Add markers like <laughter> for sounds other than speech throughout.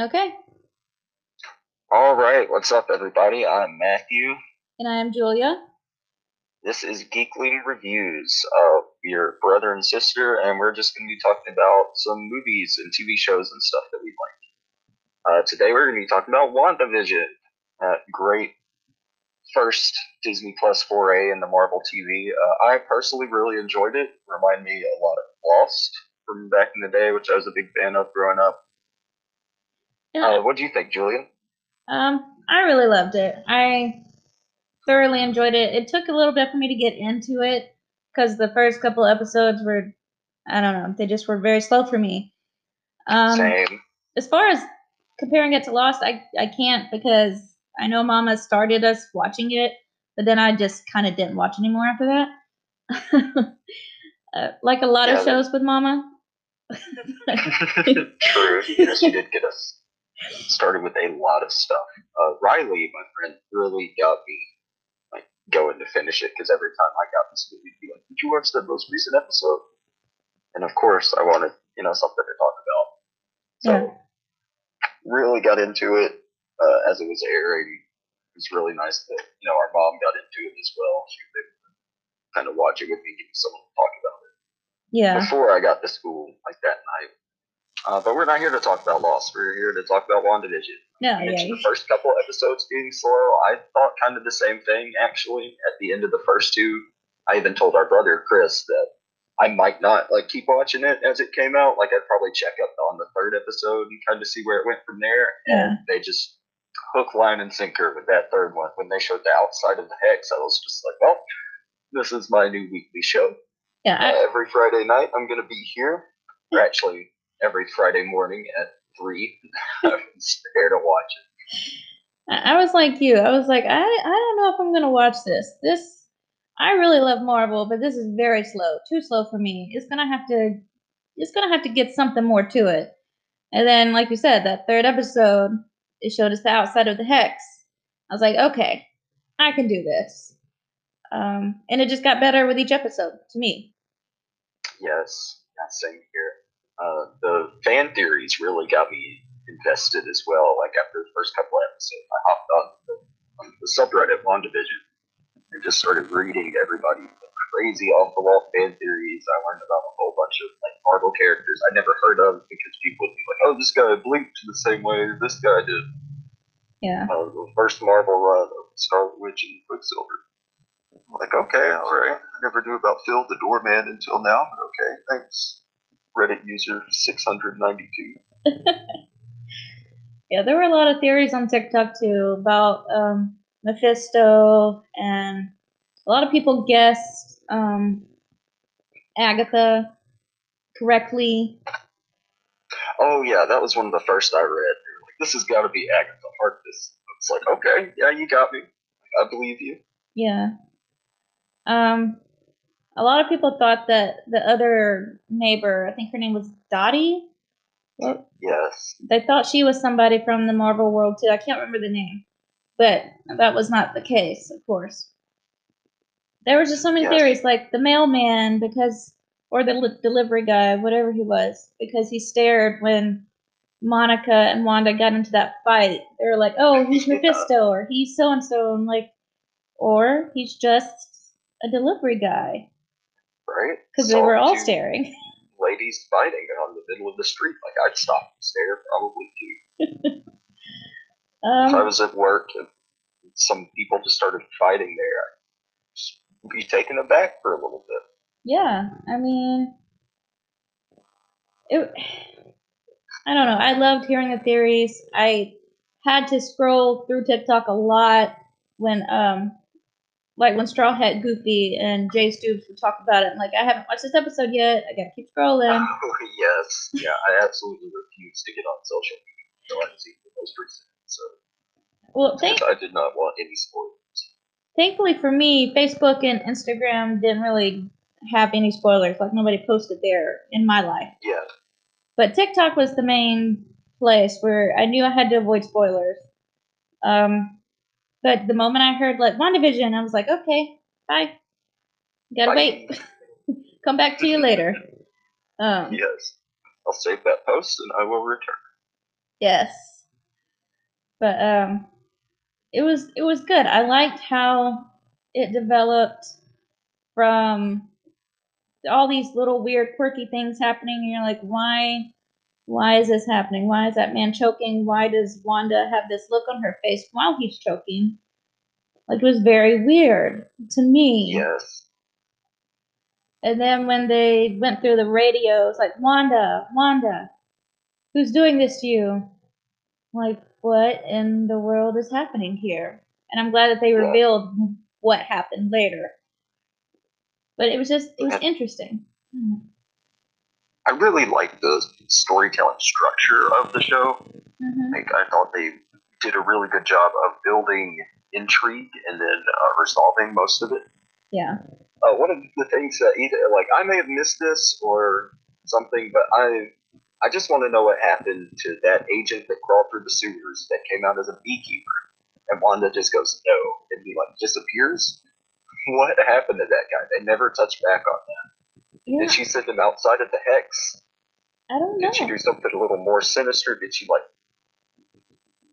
Okay. All right, what's up, everybody? I'm Matthew. And I am Julia. This is Geekly Reviews, uh, your brother and sister, and we're just going to be talking about some movies and TV shows and stuff that we like. Uh, today we're going to be talking about WandaVision, uh, great first Disney Plus foray in the Marvel TV. Uh, I personally really enjoyed it. Reminded me a lot of Lost from back in the day, which I was a big fan of growing up. Yeah. Uh, what do you think, Julia? Um, I really loved it. I thoroughly enjoyed it. It took a little bit for me to get into it because the first couple episodes were, I don't know, they just were very slow for me. Um, Same. as far as comparing it to Lost, I I can't because I know Mama started us watching it, but then I just kind of didn't watch anymore after that. <laughs> uh, like a lot Yeah, of that- shows with Mama. <laughs> <laughs> True. Yes, you did get us started with a lot of stuff. Uh, Riley, my friend, really got me like going to finish it because every time I got this movie, he'd be like, "Did you watch the most recent episode?" And of course, I wanted you know something to talk about. So Yeah. really got into it uh, as it was airing. It was really nice that you know our mom got into it as well. She was able to kind of watch it with me, give me someone to talk about it Yeah. before I got to school like that night. Uh, but we're not here to talk about Lost. We're here to talk about WandaVision. No, You yeah. mentioned the first couple episodes being slow. I thought kind of the same thing actually. At the end of the first two, I even told our brother Chris that I might not like keep watching it as it came out. Like I'd probably check up on the third episode and kind of see where it went from there. And they just hook, line, and sinker with that third one. When they showed the outside of the hex, I was just like, well, this is my new weekly show. Yeah, Uh, every Friday night, I'm going to be here. Or actually, every Friday morning at 3. <laughs> I'm there to watch it. I I was like you. I was like, I, I don't know if I'm gonna watch this. This I really love Marvel, but this is very slow. Too slow for me. It's gonna have to it's gonna have to get something more to it. And then, like you said, that third episode, it showed us the outside of the hex. I was like, okay, I can do this. Um, and it just got better with each episode to me. Yes, yeah, same here. Uh, the fan theories really got me invested as well. Like after the first couple episodes, I hopped on the, on the subreddit WandaVision and just started reading everybody crazy off the wall fan theories. I learned about a whole bunch of like Marvel characters I never heard of because people would be like, "Oh, this guy blinked the same way this guy did." Yeah. uh, the first Marvel run of Scarlet Witch and Quicksilver. I'm like, okay, all right. I never knew about Phil the Doorman until now, but okay, thanks. Reddit user 692. <laughs> Yeah, there were a lot of theories on TikTok too about um, Mephisto, and a lot of people guessed um, Agatha correctly. Oh, yeah, that was one of the first I read. Like, this has got to be Agatha Harkness. It's like, okay, yeah, you got me. I believe you. Yeah. Um, a lot of people thought that the other neighbor, I think her name was Dottie, well, Yes. they thought she was somebody from the Marvel world too. I can't remember the name, but that was not the case, of course. There was just so many Yes. theories, like the mailman, because or the li- delivery guy, whatever he was, because he stared when Monica and Wanda got into that fight. They were like, "Oh, he's Mephisto, <laughs> or he's so and so," and like, or he's just a delivery guy Right? because they were all staring. Ladies fighting on the middle of the street. Like, I'd stop and stare, probably too. <laughs> if I Um, was at work and some people just started fighting there, I'd be taken aback for a little bit. Yeah, I mean, it. I don't know. I loved hearing the theories. I had to scroll through TikTok a lot when, um, like when Straw Hat Goofy and Jay Stoops would talk about it. I'm like, I haven't watched this episode yet. I gotta keep scrolling. Oh, <laughs> yes. Yeah, I absolutely refuse to get on social media until I've seen the most recent episode. Well, thank, I did not want any spoilers. thankfully for me, Facebook and Instagram didn't really have any spoilers. Like nobody posted there in my life. Yeah, But TikTok was the main place where I knew I had to avoid spoilers. Um, but the moment I heard like WandaVision, I was like, okay, bye. Gotta Bye. wait. <laughs> Come back to you later. Um, yes. I'll save that post and I will return. Yes. But um, it was it was good. I liked how it developed from all these little weird quirky things happening and you're like why why is this happening? Why is that man choking? Why does wanda have this look on her face while he's choking? Like it was very weird to me. Yes. and then when they went through the radios like wanda wanda who's doing this to you? Like what in the world is happening here? And i'm glad that they revealed what happened later. But it was just it was interesting. Hmm. I really like the storytelling structure of the show. Mhm. Like I thought they did a really good job of building intrigue and then uh, resolving most of it. yeah Uh, one of the things that either like I may have missed this or something, but I I just want to know what happened to that agent that crawled through the sewers that came out as a beekeeper, and Wanda just goes no, and he like disappears. <laughs> What happened to that guy? They never touched back on that. Yeah Did she send him outside of the hex? i don't know Did she do something a little more sinister? Did she like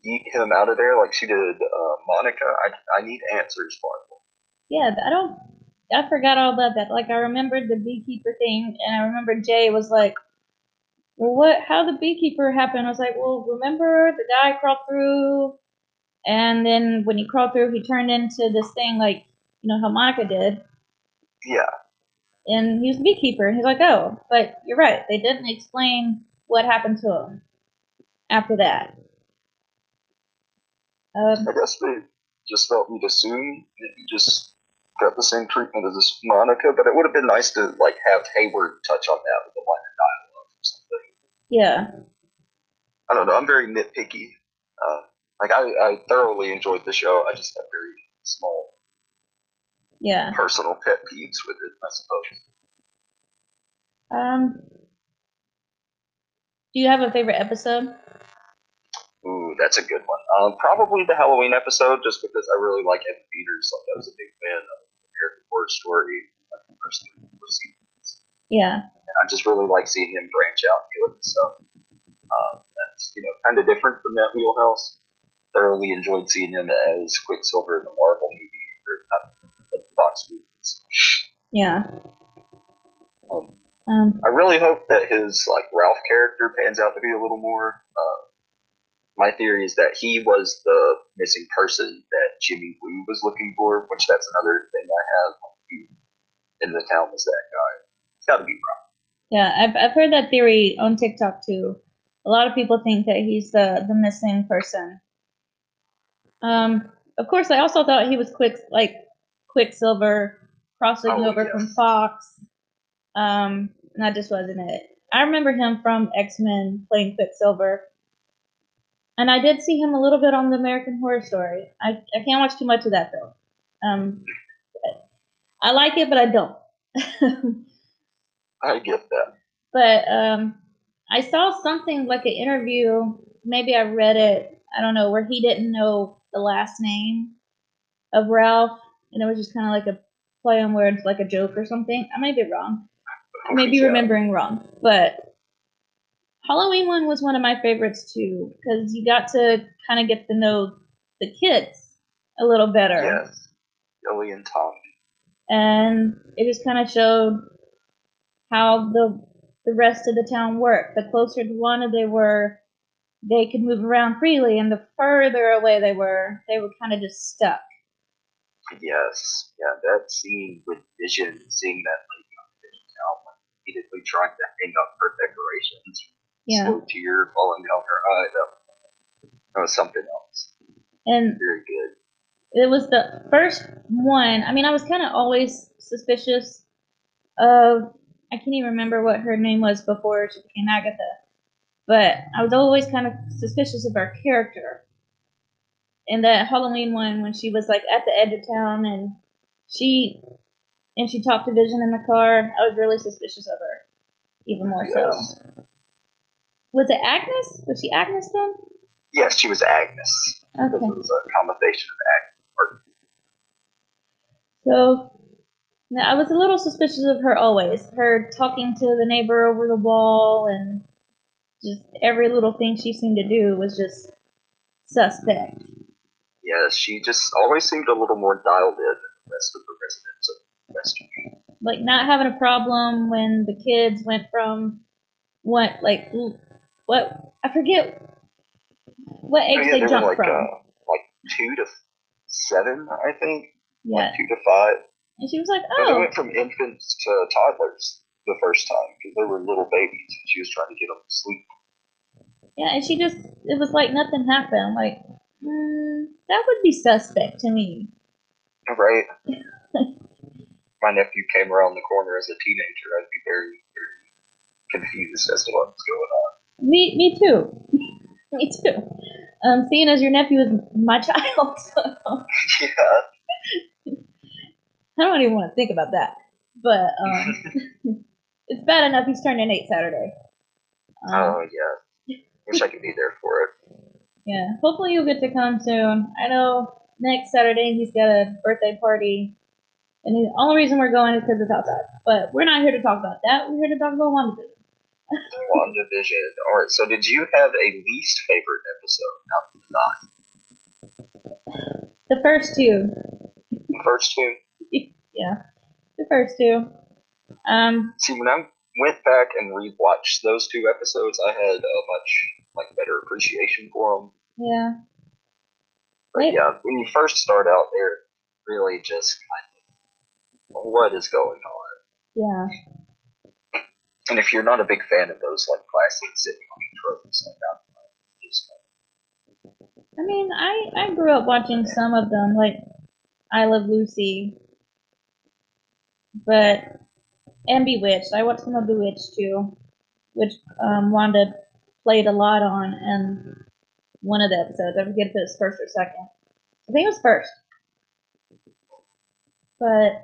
eat him out of there like she did uh, Monica? I I need answers, Marvel. yeah i don't i forgot all about that like i remembered the beekeeper thing and i remember jay was like well what how the beekeeper happened i was like well remember the guy crawled through and then when he crawled through he turned into this thing like you know how monica did Yeah, and he was the beekeeper. And he's like, oh, but you're right. They didn't explain what happened to him after that. Um, I guess they just felt we'd assume that he just got the same treatment as this Monica, but it would have been nice to like have Hayward touch on that with a line of dialogue or something. yeah, I don't know. I'm very nitpicky. Uh, like I, I thoroughly enjoyed the show. I just have very small yeah. personal pet peeves with it. I suppose. Um, do you have a favorite episode? Ooh, that's a good one. Um, probably the Halloween episode, just because I really like Evan Peters. Like I was a big fan of American Horror Story. Like the first seasons. Yeah, and I just really like seeing him branch out and do it stuff. Um, that's you know kind of different from that wheelhouse. Thoroughly enjoyed seeing him as Quicksilver in the Marvel movie or not Fox movies. yeah. Um, Um, I really hope that his like Ralph character pans out to be a little more. Uh, my theory is that he was the missing person that Jimmy Woo was looking for, which that's another thing I have in the town was that guy. It's got to be Ralph. yeah, I've I've heard that theory on TikTok too. A lot of people think that he's the the missing person. Um, of course, I also thought he was quick, like Quicksilver crossing Oh, over yes. from Fox. Um, and that just wasn't it. I remember him from X Men playing Quicksilver, and I did see him a little bit on the American Horror Story. I I can't watch too much of that though. Um, I like it, but I don't. <laughs> I get that. but um, I saw something like an interview. Maybe I read it. I don't know where he didn't know the last name of Ralph, and it was just kind of like a play on words, like a joke or something. I might be wrong. I may be remembering wrong, but Halloween one was one of my favorites too because you got to kind of get to know the kids a little better Yes. Billy and Tommy. and it just kind of showed how the the rest of the town worked. The closer to Wanda they were, they could move around freely, and the further away they were, they were kind of just stuck. Yes. Yeah, that scene with Vision, seeing that lady on Vision town, like, repeatedly trying to hang up her decorations, Yeah, slow tear falling down her eye. That, that was something else. and Very good. it was the first one. I mean, I was kind of always suspicious of. I can't even remember what her name was before she became Agatha, but I was always kind of suspicious of her character. In that Halloween one, when she was like at the edge of town and she and she talked to Vision in the car, I was really suspicious of her, even more so. Was it Agnes? Was she Agnes then? Yes, she was Agnes. Okay. it was a combination of Agnes. So no, I was a little suspicious of her always. Her talking to the neighbor over the wall and just every little thing she seemed to do was just suspect. Yeah, she just always seemed a little more dialed in than the rest of the residents of Westview. Like not having a problem when the kids went from what like what I forget what age Oh, yeah, they they jumped like from. uh, like two to seven, I think. yeah, Like two to five. and she was like, But they "Oh, went from infants to toddlers the first time because they were little babies. and She was trying to get them to sleep. yeah," and she just it was like nothing happened. Like mm, that would be suspect to me. Right. <laughs> My nephew came around the corner as a teenager. I'd be very, very confused as to what was going on. Me, me too. <laughs> me too. Um, seeing as your nephew is my <laughs> child, so yeah. I don't even want to think about that. But um, it's bad enough he's turning eight Saturday. Um, Oh yeah. Wish I could be there for it. Yeah, hopefully you'll get to come soon. I know next Saturday he's got a birthday party, and the only reason we're going is because it's outside. But we're not here to talk about that. We're here to talk about WandaVision. <laughs> WandaVision. All right. So, did you have a least favorite episode out of the nine? The first two, The first two. <laughs> yeah, the first two. Um, See, when I went back and rewatched those two episodes, I had a much like better appreciation for them. yeah, But Wait. yeah, when you first start out, they're really just kind of what is going on. yeah, And if you're not a big fan of those like classic sitcom tropes, like that, just I mean, I I grew up watching some of them, like I Love Lucy, but and Bewitched. I watched some of Bewitched too, which um, Wanda played a lot on in one of the episodes. I forget if it was first or second. I think it was first. But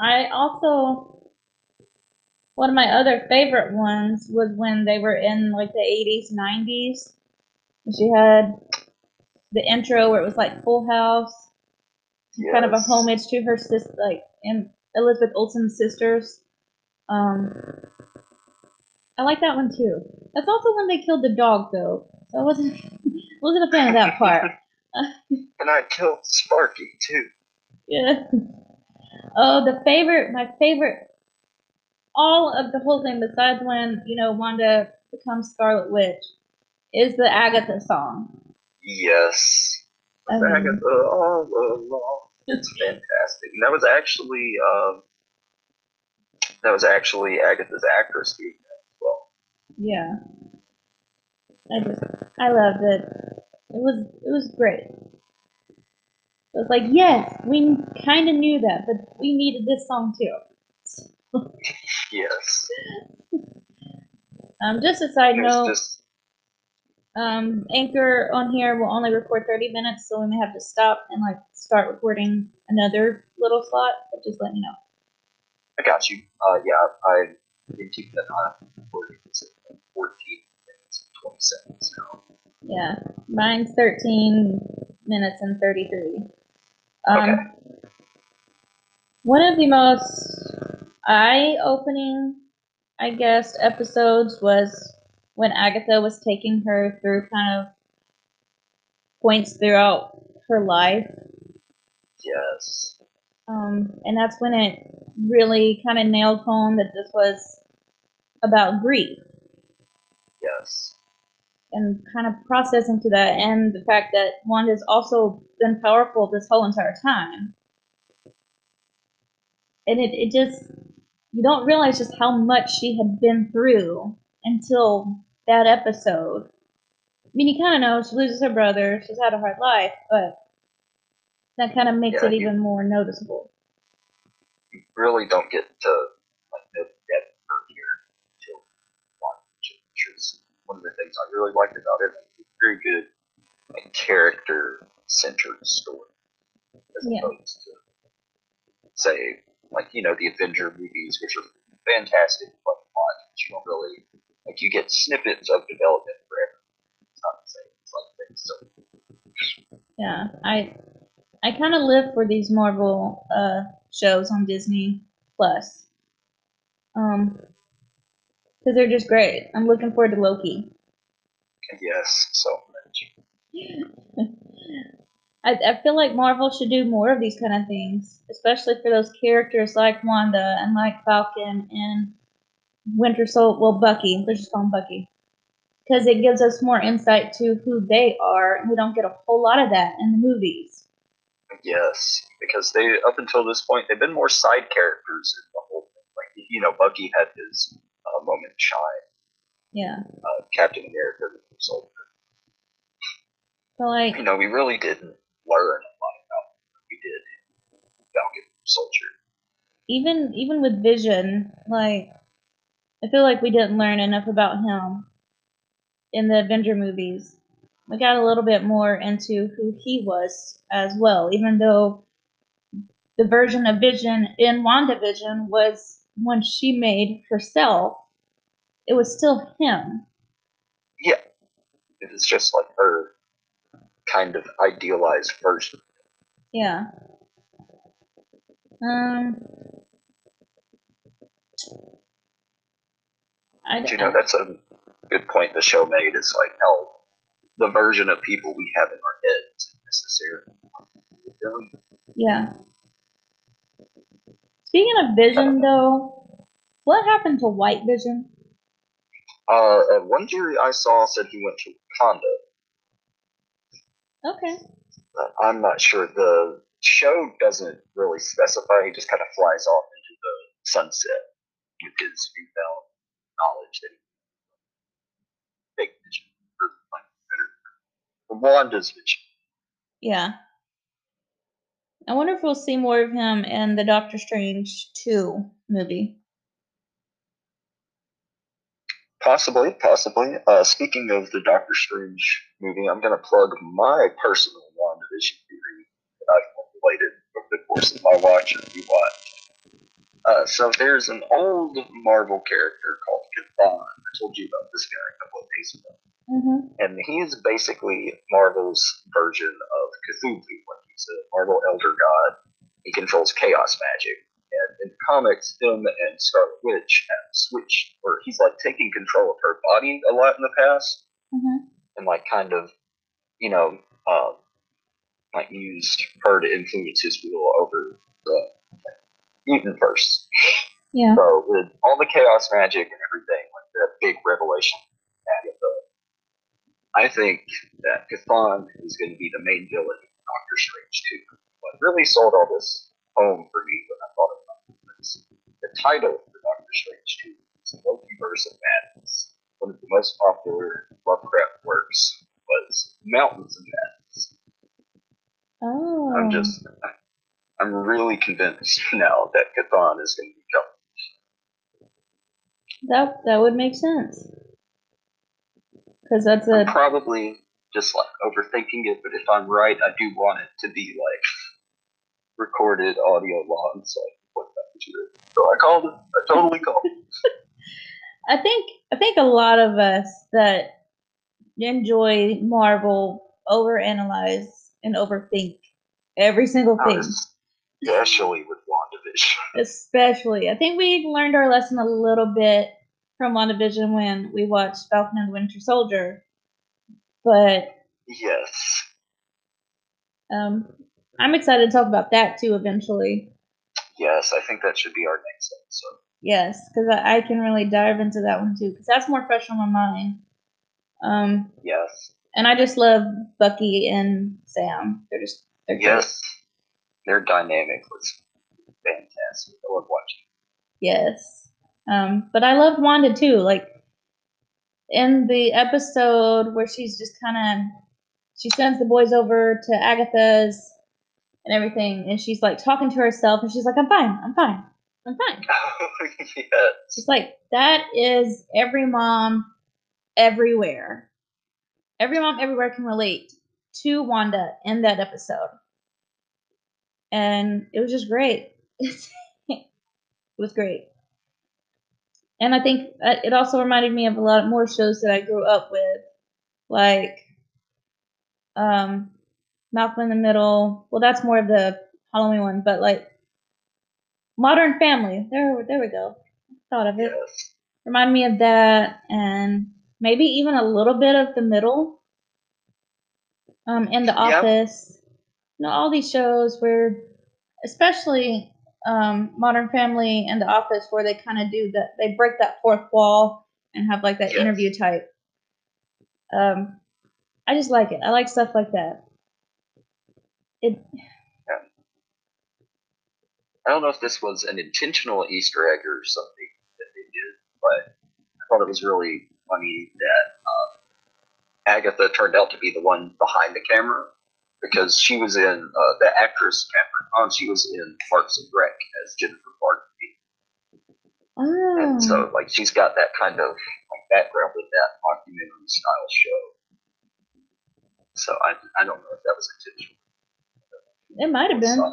I also one of my other favorite ones was when they were in like the 80s, 90s. She had the intro where it was like Full House, kind of a homage to her sister, like and Elizabeth Olsen's sisters. Um, I like that one too. That's also when they killed the dog, though. So I wasn't <laughs> wasn't a fan of that part. <laughs> And I killed Sparky too. Yeah. Oh, the favorite, my favorite, all of the whole thing, besides when, you know, Wanda becomes Scarlet Witch, is the Agatha song. Yes. Mean, Agatha all along. It's <laughs> fantastic. And that was actually um, that was actually Agatha's actress doing that as well. Yeah. I just, I loved it. It was, it was great. It was like, yes, we kind of knew that, but we needed this song too. Yes. <laughs> Um, just a side note, Um, Anchor on here will only record 30 minutes, so we may have to stop and like start recording another little slot. But just let me know. I got you. Uh, yeah, I've been keeping an eye on recording this at 14 minutes and 20 seconds now. Yeah, mine's 13 minutes and 33. Um, Okay. One of the most eye-opening, I guess, episodes was when Agatha was taking her through kind of points throughout her life Yes. Um, and that's when it really kind of nailed home that this was about grief Yes. and kind of processing to that, and the fact that Wanda's also been powerful this whole entire time. And it, it just, you don't realize just how much she had been through until that episode. I mean, you kind of know she loses her brother, she's had a hard life, but that kind of makes Yeah, it even more noticeable. You really don't get to like know the depth her here until watching, which is one of the things I really liked about it. It's very good like, character centered story as Yeah. opposed to say like you know the Avenger movies, which are fantastic fun to watch, but you don't really like you get snippets of development forever. It's not the same. It's like things so Yeah, I I kind of live for these Marvel uh, shows on Disney Plus, um, because they're just great. I'm looking forward to Loki. yes, so match. <laughs> I, I feel like Marvel should do more of these kind of things, especially for those characters like Wanda and like Falcon and Winter Soldier. Well, Bucky. Let's just call him Bucky, because it gives us more insight to who they are, and we don't get a whole lot of that in the movies. Yes, because they up until this point they've been more side characters in the whole thing. Like you know, Bucky had his uh, moment shine. Yeah. Uh, Captain America, the Soldier. So like, You know, we really didn't learn a lot about what we did Falcon Soldier. even even with Vision, like I feel like we didn't learn enough about him in the Avenger movies. We got a little bit more into who he was as well, even though the version of Vision in WandaVision was one she made herself. It was still him. Yeah, it was just like her kind of idealized version. Yeah. Um. I, But, you know, that's a good point the show made. Is like how the version of people we have in our heads necessarily. Yeah. Speaking of Vision, though, what happened to White Vision? Uh, uh, one jury I saw said he went to Wakanda. Okay. I'm not sure. The show doesn't really specify. He just kind of flies off into the sunset with his newfound knowledge that he big vision or like better. Wanda's vision. Yeah. I wonder if we'll see more of him in the Doctor Strange 2 movie. Possibly, possibly. Uh, speaking of the Doctor Strange movie, I'm going to plug my personal WandaVision theory that I've formulated over the course of my watch and rewatch. Uh, so there's an old Marvel character called Chthon. I told you about this guy a couple of days ago. Mm-hmm. And he's basically Marvel's version of Cthulhu. Like he's a Marvel elder god. He controls chaos magic. And in the comics, him and Scarlet Witch have switched, or he's like taking control of her body a lot in the past, Mm-hmm. and like kind of, you know, um, like used her to influence his will over the mutant verse. Yeah. So with all the chaos magic and everything, like that big revelation Agatha, I think that Chthon is going to be the main villain in Doctor Strange 2. What really sold all this home for me when I thought about it was the title for Doctor Strange 2 is Multiverse of Madness. One of the most popular Lovecraft works was Mountains of Madness. Oh. I'm just, I'm really convinced <laughs> now that Chthon is going to be coming. That that would make sense. Because that's I'm probably just like overthinking it, but if I'm right, I do want it to be like recorded audio log, so I can put that to it. So I called it. I totally called it. <laughs> I think I think a lot of us that enjoy Marvel overanalyze and overthink every single thing. Especially with WandaVision. <laughs> Especially, I think we learned our lesson a little bit from WandaVision when we watched Falcon and the Winter Soldier. But Yes. um, I'm excited to talk about that too eventually. Yes, I think that should be our next episode. Yes, because I, I can really dive into that one too, because that's more fresh on my mind. Um, Yes. and I just love Bucky and Sam. They're just they're great. Their dynamic was fantastic. I love watching. Yes. Um, but I love Wanda too. Like in the episode where she's just kind of she sends the boys over to Agatha's and everything, and she's like talking to herself, and she's like, "I'm fine. I'm fine. I'm fine." <laughs> yes. It's like that is every mom everywhere. Every mom everywhere can relate to Wanda in that episode. And it was just great. it was great. And I think uh, it also reminded me of a lot more shows that I grew up with, like um, Malcolm in the Middle. Well, that's more of the Halloween one, but like Modern Family. There, there we go. Thought of it remind me of that and maybe even a little bit of the middle um, and The Yeah. Office. You know, all these shows where, especially um, Modern Family and The Office, where they kind of do that, they break that fourth wall and have like that Yes. interview type. Um, I just like it. I like stuff like that. It I don't know if this was an intentional Easter egg or something that they did, but I thought it was really funny that um, Agatha turned out to be the one behind the camera because she was in uh, the actress Kathryn Hahn. She was in Parks and Rec as Jennifer Barnaby, oh, and so like she's got that kind of like background with that documentary style show. So I I don't know if that was intentional. it might have been.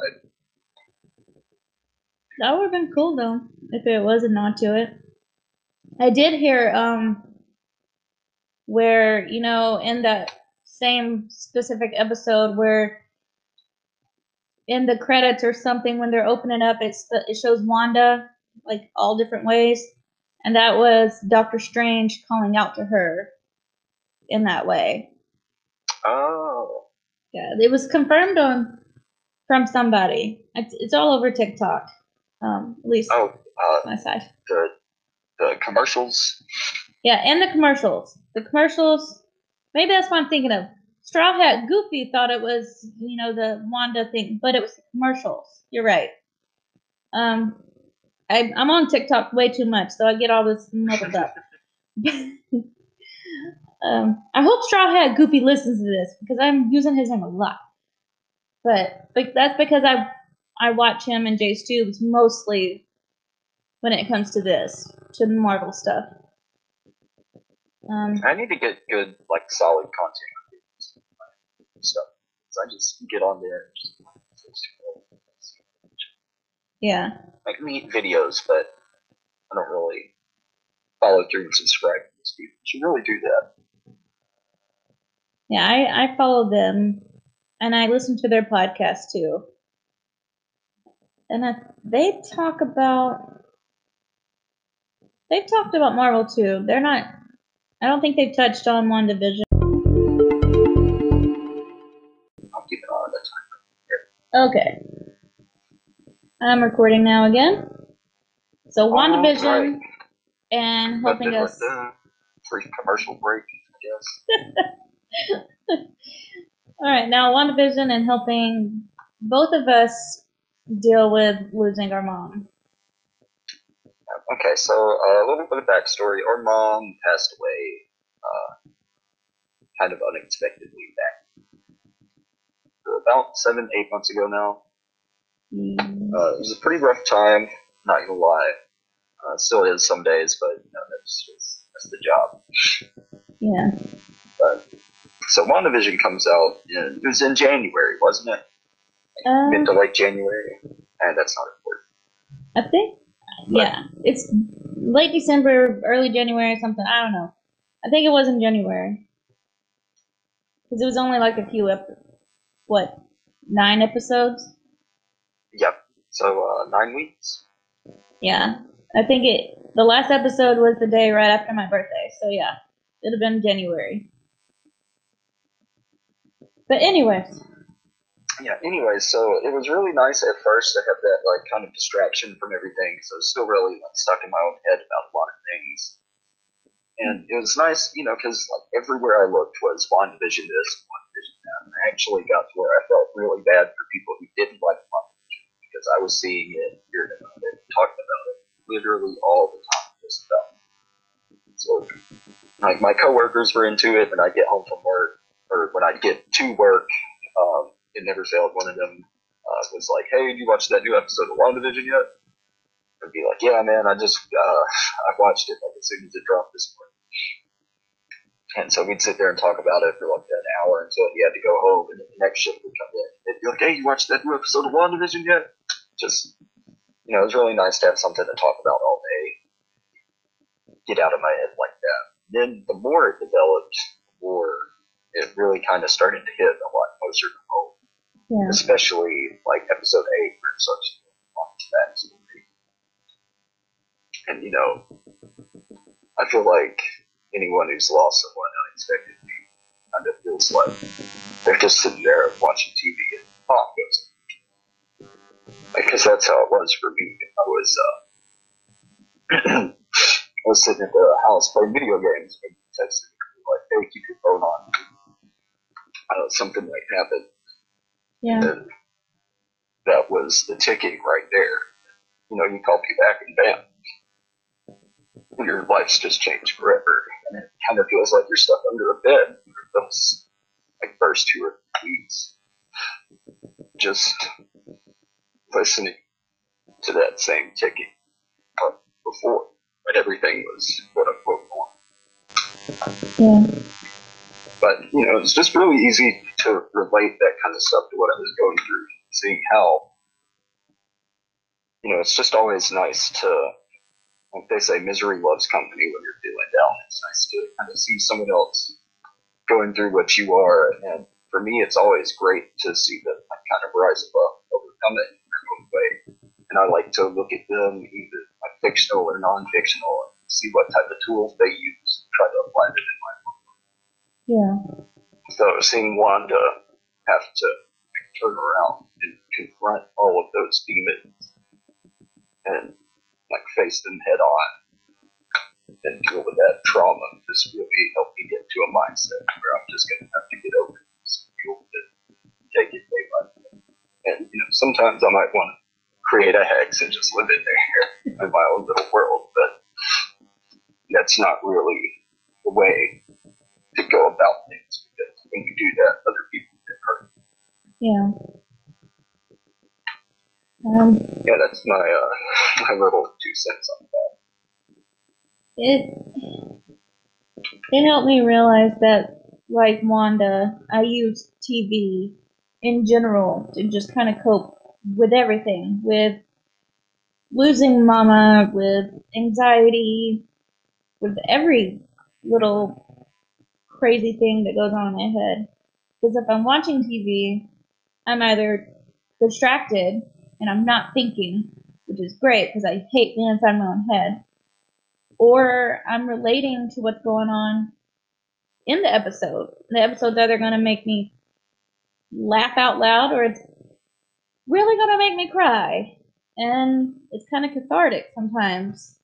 That would have been cool though, if it was a nod to it. I did hear um where, you know, in that same specific episode where in the credits or something when they're opening up it's the, it shows Wanda like all different ways and that was Doctor Strange calling out to her in that way. Oh, Yeah, it was confirmed on from somebody. It's, it's all over TikTok. Um, at least oh, uh, my side. the the commercials. Yeah, and the commercials. The commercials. Maybe that's what I'm thinking of. Straw Hat Goofy thought it was, you know, the Wanda thing, but it was commercials. You're right. Um, I, I'm on TikTok way too much, so I get all this muddled up. <laughs> um, I hope Straw Hat Goofy listens to this because I'm using his name a lot. But, but that's because I I watch him and Jace Tubes mostly when it comes to this, to the Marvel stuff. Um, I need to get good, like, solid content stuff. So I just get on there and just yeah. like neat videos, but I don't really follow through and subscribe to these people. You should really do that. Yeah, I, I follow them and I listen to their podcast too. And I, they talk about they've talked about Marvel too. They're not I don't think they've touched on WandaVision. I'll keep an eye on that. Okay. I'm recording now again. So WandaVision Alright. and helping us uh, free commercial break, I guess. <laughs> All right, now WandaVision and helping both of us deal with losing our mom. Okay, so uh, a little bit of backstory. Our mom passed away uh, kind of unexpectedly back about seven, eight months ago now. Mm, Uh, it was a pretty rough time, not gonna lie. Uh, still is some days, but you know, that's just that's the job. Yeah. But so WandaVision comes out. In, it was in January, wasn't it? Um, Mid to late January, and that's not important. I think, yeah, it's late December, early January, something. I don't know. I think it was in January because it was only like a few ep- what nine episodes. Yep. So uh, nine weeks. Yeah, I think it. The last episode was the day right after my birthday, so yeah, it'd have been January. But anyways, Yeah. Anyway, so it was really nice at first to have that like kind of distraction from everything. So I was still really like, stuck in my own head about a lot of things. And it was nice, you know, because like everywhere I looked was WandaVision this, WandaVision that. And I actually got to where I felt really bad for people who didn't like WandaVision because I was seeing it, hearing about it, talking about it literally all the time, just about. So, like my coworkers were into it, and I'd get home from work, or when I'd get to work, um, it never failed. One of them uh, was like, "Hey, did you watch that new episode of WandaVision yet?" I'd be like, "Yeah, man, I just uh, I watched it like as soon as it dropped this morning." And so we'd sit there and talk about it for like an hour until he had to go home, and then the next shift would come in. They'd be like, "Hey, you watched that new episode of WandaVision yet?" Just you know, it was really nice to have something to talk about all day. Get out of my head like that. Then the more it developed, the more it really kind of started to hit a lot closer to home yeah, especially like episode eight where it starts to on to that. And you know, I feel like anyone who's lost someone unexpectedly, kind of feels like they're just sitting there watching TV and pop goes. Because that's how it was for me. I was uh, <clears throat> I was sitting at the house playing video games and texted like, "Hey, keep your phone on." Uh, something might happen. Yeah. And that was the ticking right there. You know, you call me back and bam, your life's just changed forever. And it kind of feels like you're stuck under a bed for those like first two or three weeks. Just listening to that same ticking but before, but everything was quote unquote normal. Yeah. But you know, it's just really easy to relate that kind of stuff to what I was going through, seeing how you know, it's just always nice to like they say, misery loves company when you're feeling down. It's nice to kind of see someone else going through what you are, and for me, it's always great to see them kind of rise above, overcome it in their own way. And I like to look at them, either like fictional or non-fictional, and see what type of tools they use, and try to apply them in my life. Yeah. So seeing Wanda have to turn around and confront all of those demons and like face them head on and deal with that trauma just really helped me get to a mindset where I'm just gonna have to get over just deal with it, take it day by day. And you know, sometimes I might want to create a hex and just live in there <laughs> in my own little world, but that's not really the way to go about things because when you do that, other people get hurt. Yeah. Um, Yeah, that's my uh, <laughs> my little two cents on that. it it helped me realize that like Wanda, I use TV in general to just kind of cope with everything, with losing mama, with anxiety, with every little crazy thing that goes on in my head. Because if I'm watching TV, I'm either distracted and I'm not thinking, which is great because I hate being inside my own head, or I'm relating to what's going on in the episode. The episode's either going to make me laugh out loud or it's really going to make me cry. And it's kind of cathartic sometimes,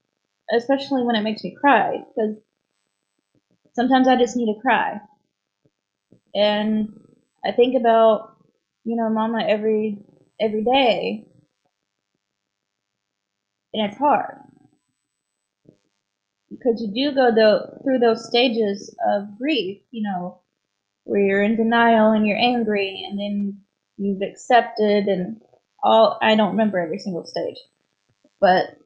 especially when it makes me cry because sometimes I just need to cry. And I think about, you know, mama every every day. And it's hard. Because you do go through those stages of grief, you know, where you're in denial and you're angry and then you've accepted and all I don't remember every single stage. But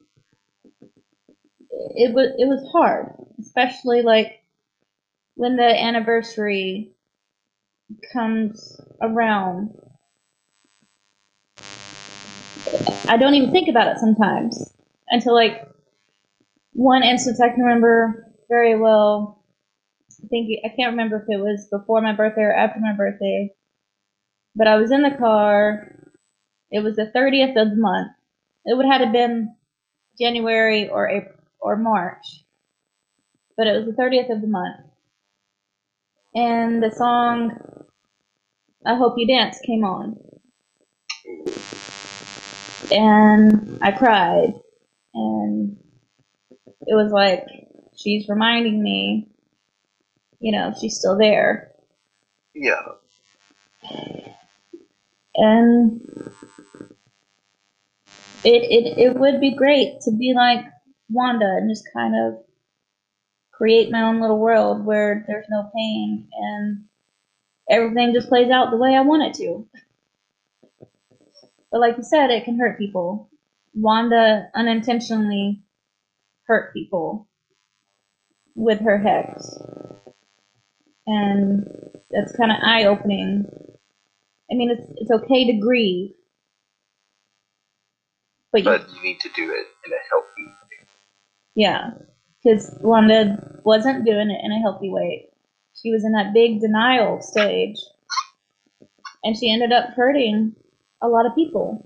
it was it was hard, especially like when the anniversary comes around I don't even think about it sometimes until like one instance I can remember very well. I think I can't remember if it was before my birthday or after my birthday, but I was in the car. It was the 30th of the month. It would have been January or April or March, but it was the 30th of the month. And the song "I Hope You Dance" came on and I cried. And it was like she's reminding me, you know, she's still there. Yeah, And it, it it would be great to be like Wanda and just kind of create my own little world where there's no pain and everything just plays out the way I want it to. But like you said, it can hurt people. Wanda unintentionally hurt people with her hex. And that's kind of eye opening. I mean, it's, it's okay to grieve. But, you, but you need to do it in a healthy way. yeah, because Wanda wasn't doing it in a healthy way. She was in that big denial stage. And she ended up hurting a lot of people.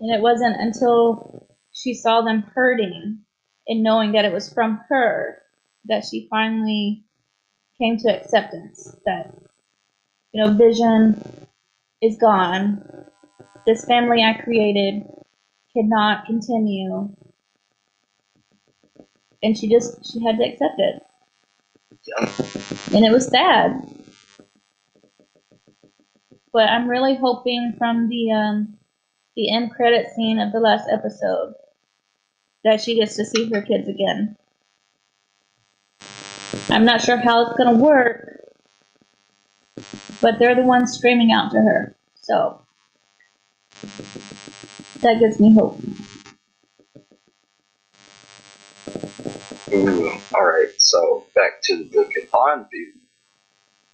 And it wasn't until she saw them hurting and knowing that it was from her that she finally came to acceptance that, you know, Vision is gone. This family I created cannot continue. And she just, she had to accept it. And it was sad. But I'm really hoping from the um, the end credit scene of the last episode that she gets to see her kids again. I'm not sure how it's gonna work, but they're the ones screaming out to her. So that gives me hope. Ooh, all right. So back to the Chthon view.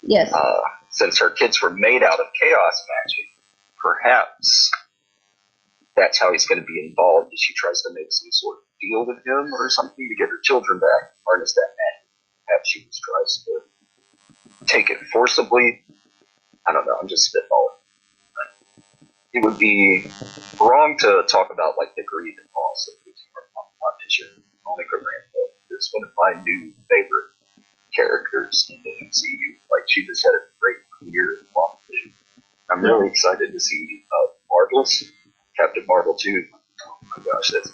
Yes. Uh, since her kids were made out of chaos magic, perhaps that's how he's going to be involved. She tries to make some sort of deal with him or something to get her children back, harness that magic. Perhaps she just tries to take it forcibly. I don't know. I'm just spitballing. It would be wrong to talk about like the greed and loss of losing her mom vision. Monica Rambeau is one of my new favorite characters in the MCU. Like she just had a great career in WandaVision. I'm really excited to see uh, Marvels, Captain Marvel too. Oh my gosh, that's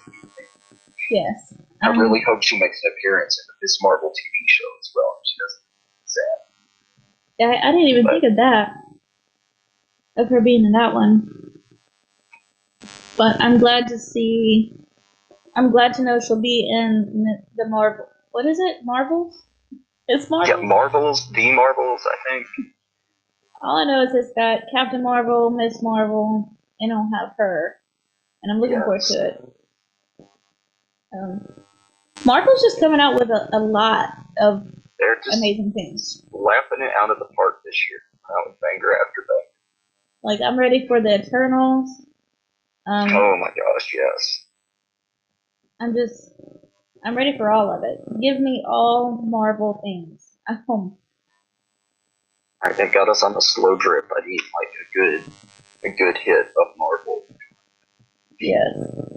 yes. I Um, really hope she makes an appearance in this Marvel TV show as well. She doesn't. Sad. I, I didn't even think of that. Of her being in that one. But I'm glad to see. I'm glad to know she'll be in the Marvel. What is it? Marvels? It's Marvel. Yeah, Marvels, the Marvels, I think. All I know is it's got Captain Marvel, Miss Marvel, and I'll have her. And I'm looking forward to it. Um, Marvel's just coming out with a, a lot of They're just amazing things. laughing it out of the park this year. Out with banger after banger. Like, I'm ready for the Eternals. Um, Oh my gosh, yes. I'm just, I'm ready for all of it. Give me all Marvel things. Um, I think got us on a slow drip. I need like a good, a good hit of Marvel. yes.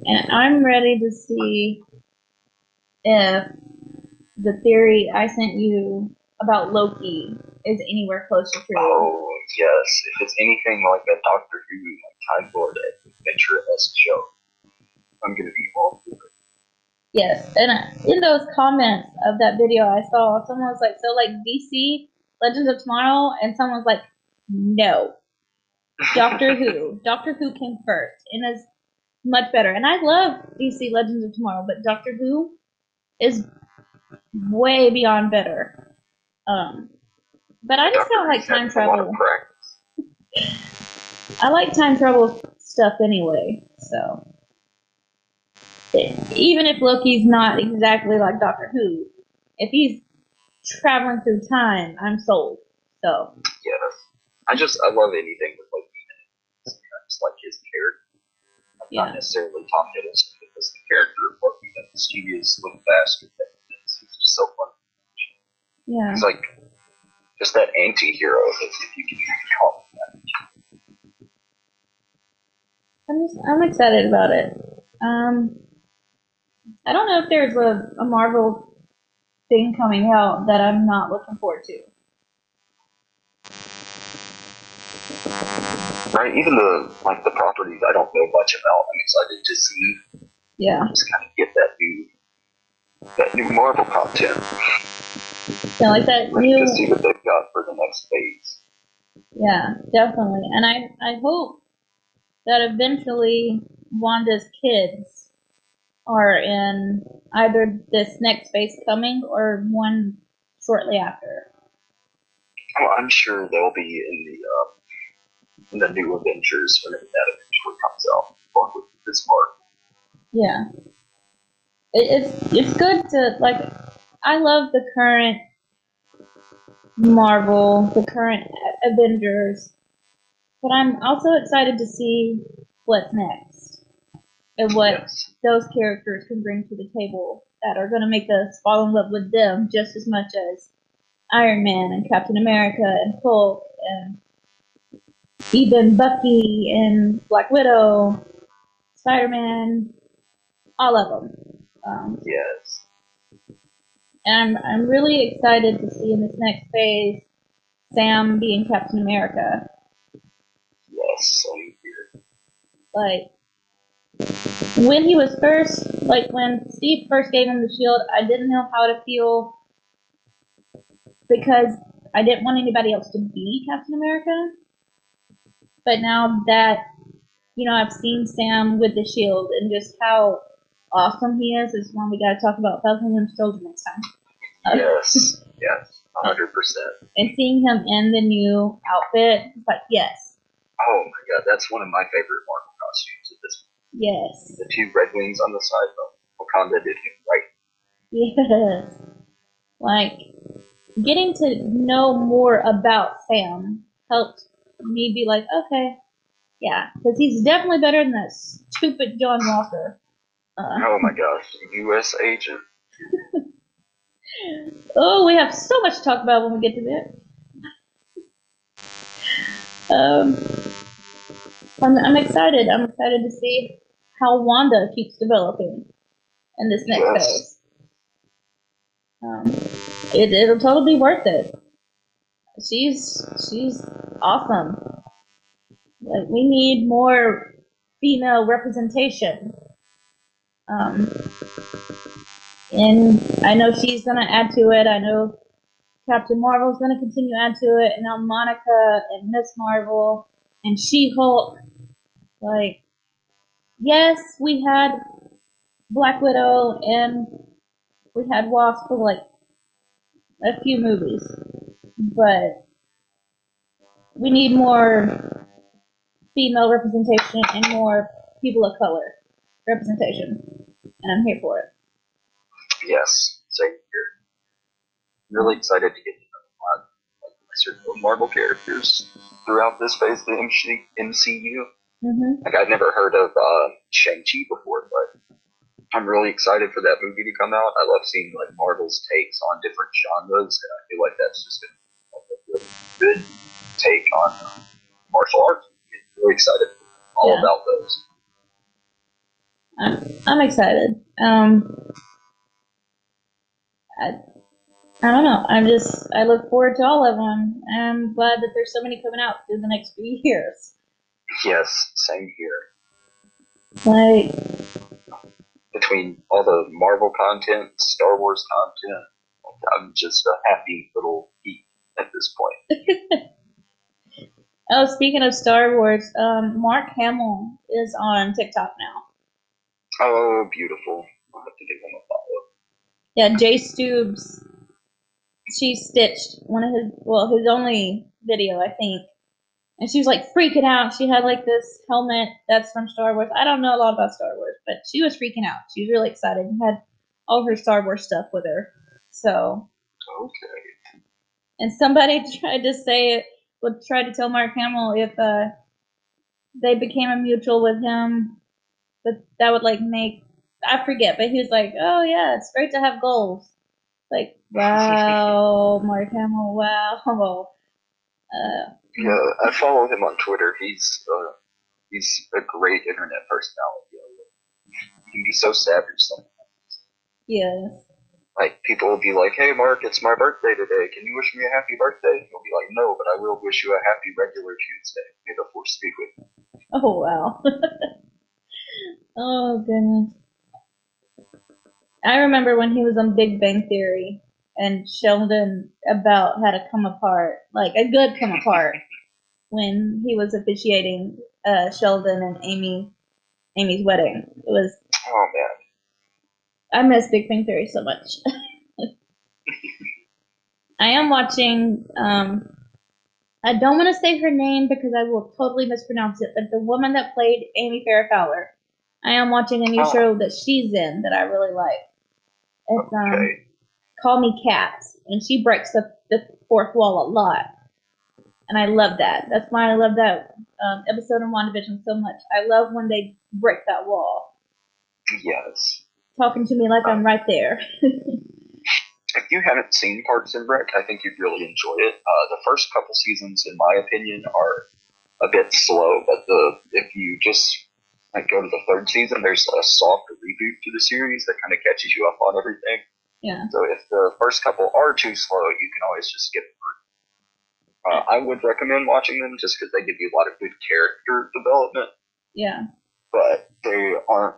And I'm ready to see if the theory I sent you about Loki is anywhere close to true. Oh yes, if it's anything like a Doctor Who, like Time Lord adventure esque show, I'm gonna be all for it. Yes, and in those comments of that video, I saw someone was like, "So like DC Legends of Tomorrow," and someone was like, "No, <laughs> Doctor Who. Doctor Who came first and is much better." And I love DC Legends of Tomorrow, but Doctor Who is way beyond better. Um, but I just Doctor don't like time a lot of travel. <laughs> I like time travel stuff anyway, so even if Loki's not exactly like Doctor Who, if he's traveling through time, I'm sold. So Yes, I just I love anything with Loki. it. I just like his character. Like, Yeah. Not necessarily Tom Hiddleston because the character of Loki, that mischievous little bastard. That is, he's just so fun. yeah, He's like just that anti-hero, if, if you can call him that. I'm just I'm excited about it. Um, I don't know if there's a, a Marvel thing coming out that I'm not looking forward to. Right, even the like the properties I don't know much about. I'm excited to see Yeah, just kind of get that new that new Marvel content. yeah, like that Ready new. to see what they've got for the next phase. Yeah, definitely. And I, I hope that eventually Wanda's kids are in either this next phase coming or one shortly after. Oh, I'm sure they'll be in the uh, in the new Avengers when that eventually comes out, along with this Marvel. Yeah. It, it's it's good to like I love the current Marvel, the current Avengers, but I'm also excited to see what's next and what Yes. those characters can bring to the table that are going to make us fall in love with them just as much as Iron Man and Captain America and Hulk and even Bucky and Black Widow, Spider Man, all of them. Um, Yes. And I'm I'm really excited to see in this next phase Sam being Captain America. Yes, same here. Like when he was first, like when Steve first gave him the shield, I didn't know how to feel because I didn't want anybody else to be Captain America. But now that you know I've seen Sam with the shield and just how awesome he is, is when we got to talk about Falcon and Soldier next time. Yes, <laughs> yes, hundred percent. And seeing him in the new outfit, like yes, Oh my god, that's one of my favorite Marvel costumes. Yes, the two red wings on the side. Though Wakanda did him right. yes. Like getting to know more about Sam helped me be like, okay, yeah, because he's definitely better than that stupid John Walker. Uh, Oh my gosh, U.S. agent. <laughs> oh, we have so much to talk about when we get to that. <laughs> Um, I'm, I'm excited. I'm excited to see how Wanda keeps developing in this next Yes. phase. Um, it, it'll totally be worth it. She's she's awesome. Like we need more female representation. Um, and I know she's gonna add to it. I know Captain Marvel's gonna continue add to it, and now Monica and Miss Marvel and She Hulk. Like, yes, we had Black Widow and we had Wasp for like a few movies, but we need more female representation and more people of color representation, and I'm here for it. Yes, same here. Really excited to get to know a lot of Marvel characters throughout this phase of the MC- MCU. Hmm Like I'd never heard of uh, Shang Chi before, but I'm really excited for that movie to come out. I love seeing like Marvel's takes on different genres, and I feel like that's just gonna like, a really good take on uh, martial arts. I'm really excited all Yeah. about those. I'm, I'm excited. Um, I, I don't know. I'm just, I look forward to all of them. I'm glad that there's so many coming out through the next few years. Yes, same here. Like, Between all the Marvel content, Star Wars content, I'm just a happy little geek at this point. <laughs> oh, speaking of Star Wars, um, Mark Hamill is on TikTok now. Oh, beautiful. I'll have to give him a follow. Yeah, Jay Stubes. She stitched one of his, well, his only video, I think. And she was like freaking out. She had like this helmet that's from Star Wars. I don't know a lot about Star Wars, but she was freaking out. She was really excited and had all her Star Wars stuff with her. So, Okay. and somebody <laughs> tried to say it, would try to tell Mark Hamill if uh, they became a mutual with him, that that would like make I forget, but he was like, "Oh yeah, it's great to have goals." Like, <laughs> wow, Mark Hamill, wow. <laughs> Uh, Yeah, I follow him on Twitter. He's uh, he's a great internet personality. He can be so savage sometimes. yes. Like people will be like, "Hey, Mark, it's my birthday today. Can you wish me a happy birthday?" And he'll be like, "No, but I will wish you a happy regular Tuesday. May the force be with you." Oh wow. <laughs> oh goodness. I remember when he was on Big Bang Theory and Sheldon about how to come apart, like a good come apart, when he was officiating uh, Sheldon and Amy Amy's wedding. It was Oh man, I miss Big Bang Theory so much. <laughs> I am watching. Um, I don't want to say her name because I will totally mispronounce it, but the woman that played Amy Farrah Fowler. I am watching a new Oh. show that she's in that I really like. It's um, okay. Call Me Kat, and she breaks the, the fourth wall a lot, and I love that. That's why I love that um, episode of WandaVision so much. I love when they break that wall, Yes. talking to me like I'm right there. <laughs> If you haven't seen Parks and Rec, I think you'd really enjoy it. Uh, the first couple seasons, in my opinion, are a bit slow, but the if you just like go to the third season, there's a soft reboot to the series that kind of catches you up on everything. Yeah. So if the first couple are too slow, you can always just skip through. Uh, I would recommend watching them just because they give you a lot of good character development, Yeah. but they aren't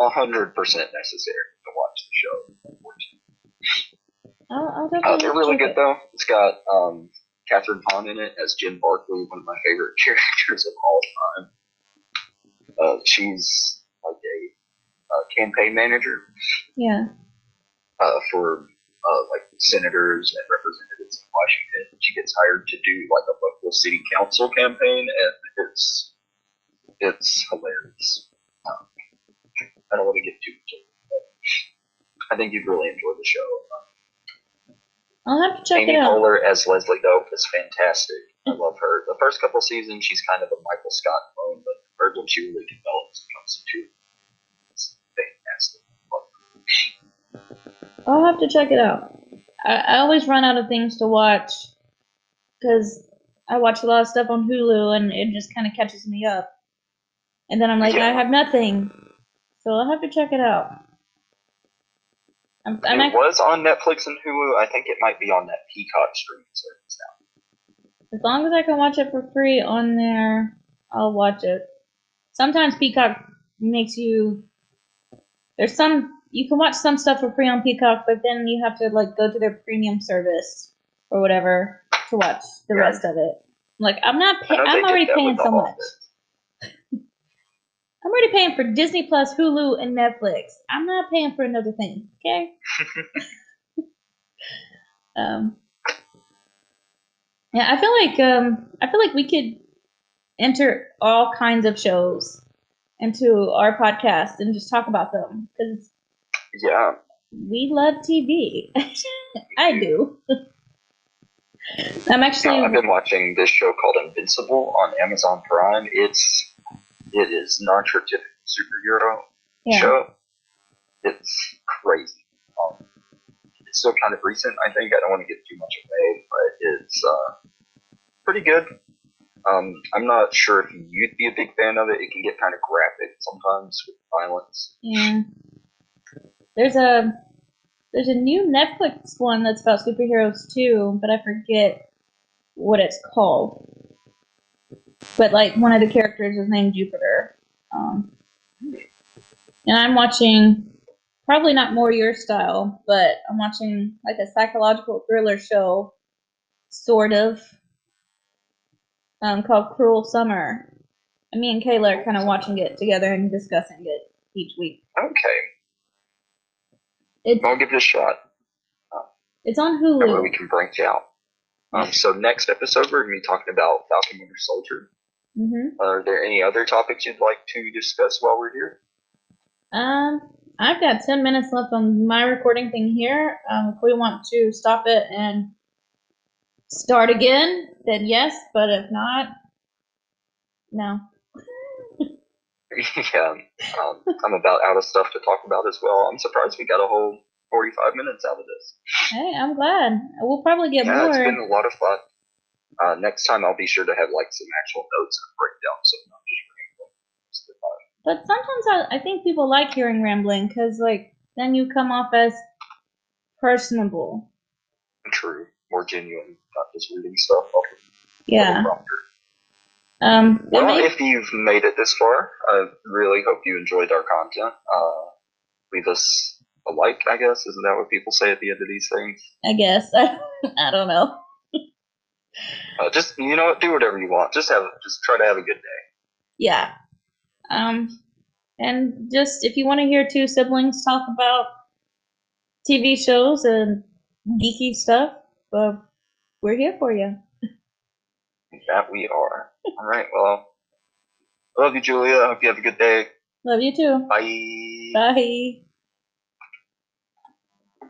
hundred percent necessary to watch the show. Unfortunately, I'll, I'll definitely uh, they're really good it. though. It's got um, Kathryn Hahn in it as Jen Barkley, one of my favorite <laughs> characters of all time. Uh, she's like a, uh campaign manager Yeah. Uh, for uh, like senators and representatives in Washington. She gets hired to do like a local city council campaign, and it's it's hilarious. Um, I don't want to get too into it, but I think you'd really enjoy the show. I'll have to check Amy it out. Poehler as Leslie Knope is fantastic. I love her. The first couple seasons, she's kind of a Michael Scott clone, but the third one, she really develops and comes to. It's fantastic. I'll have to check it out. I, I always run out of things to watch because I watch a lot of stuff on Hulu and it just kind of catches me up. And then I'm like, I have nothing. So I'll have to check it out. I'm, I'm it act- was on Netflix and Hulu. I think it might be on that Peacock streaming service now. as long as I can watch it for free on there, I'll watch it. Sometimes Peacock makes you. There's some you can watch some stuff for free on Peacock, but then you have to like go to their premium service or whatever to watch the Yeah. rest of it. Like I'm not. pay- I'm already paying so much. <laughs> I'm already paying for Disney Plus, Hulu, and Netflix. I'm not paying for another thing. Okay. <laughs> um. Yeah, I feel like um, I feel like we could enter all kinds of shows into our podcast and just talk about them because Yeah, we love TV. <laughs> I do. I'm actually. I've been watching this show called Invincible on Amazon Prime. It's it is typical superhero yeah. show. It's crazy. Um, it's still kind of recent, I think. I don't want to give too much away, but it's uh, pretty good. Um, I'm not sure if you'd be a big fan of it. It can get kind of graphic sometimes with violence. Yeah. There's a there's a new Netflix one that's about superheroes too, but I forget what it's called. But like one of the characters is named Jupiter. Um, and I'm watching probably not more your style, but I'm watching like a psychological thriller show, sort of, um, called Cruel Summer. And me and Kayla are kind of watching it together and discussing it each week. Okay, I'll give it a shot. it's on That way we can branch out. Um, so next episode, we're going to be talking about Falcon Winter Soldier. hmm Are there any other topics you'd like to discuss while we're here? Um, I've got 10 minutes left on my recording thing here. Um, if we want to stop it and start again, then yes, but if not, no. <laughs> yeah, um, I'm about out of stuff to talk about as well. I'm surprised we got a whole 45 minutes out of this. Hey, I'm glad. We'll probably get yeah, it's been a lot of fun. Uh, next time, I'll be sure to have like some actual notes and breakdown, so I'm not just rambling most of the time. But sometimes I, I think people like hearing rambling because, like, then you come off as personable. True, more genuine, not just reading stuff off of Yeah. Um, Well, may- if you've made it this far, I really hope you enjoyed our content. Uh, leave us a like, I guess. Isn't that what people say at the end of these things? I guess. <laughs> I don't know. Uh, just you know, what, do whatever you want. Just have, just try to have a good day. Yeah. Um, and just if you want to hear two siblings talk about TV shows and geeky stuff, uh, we're here for you. That we are. All right. Well, I love you, Julia. I hope you have a good day. Love you too. Bye. Bye.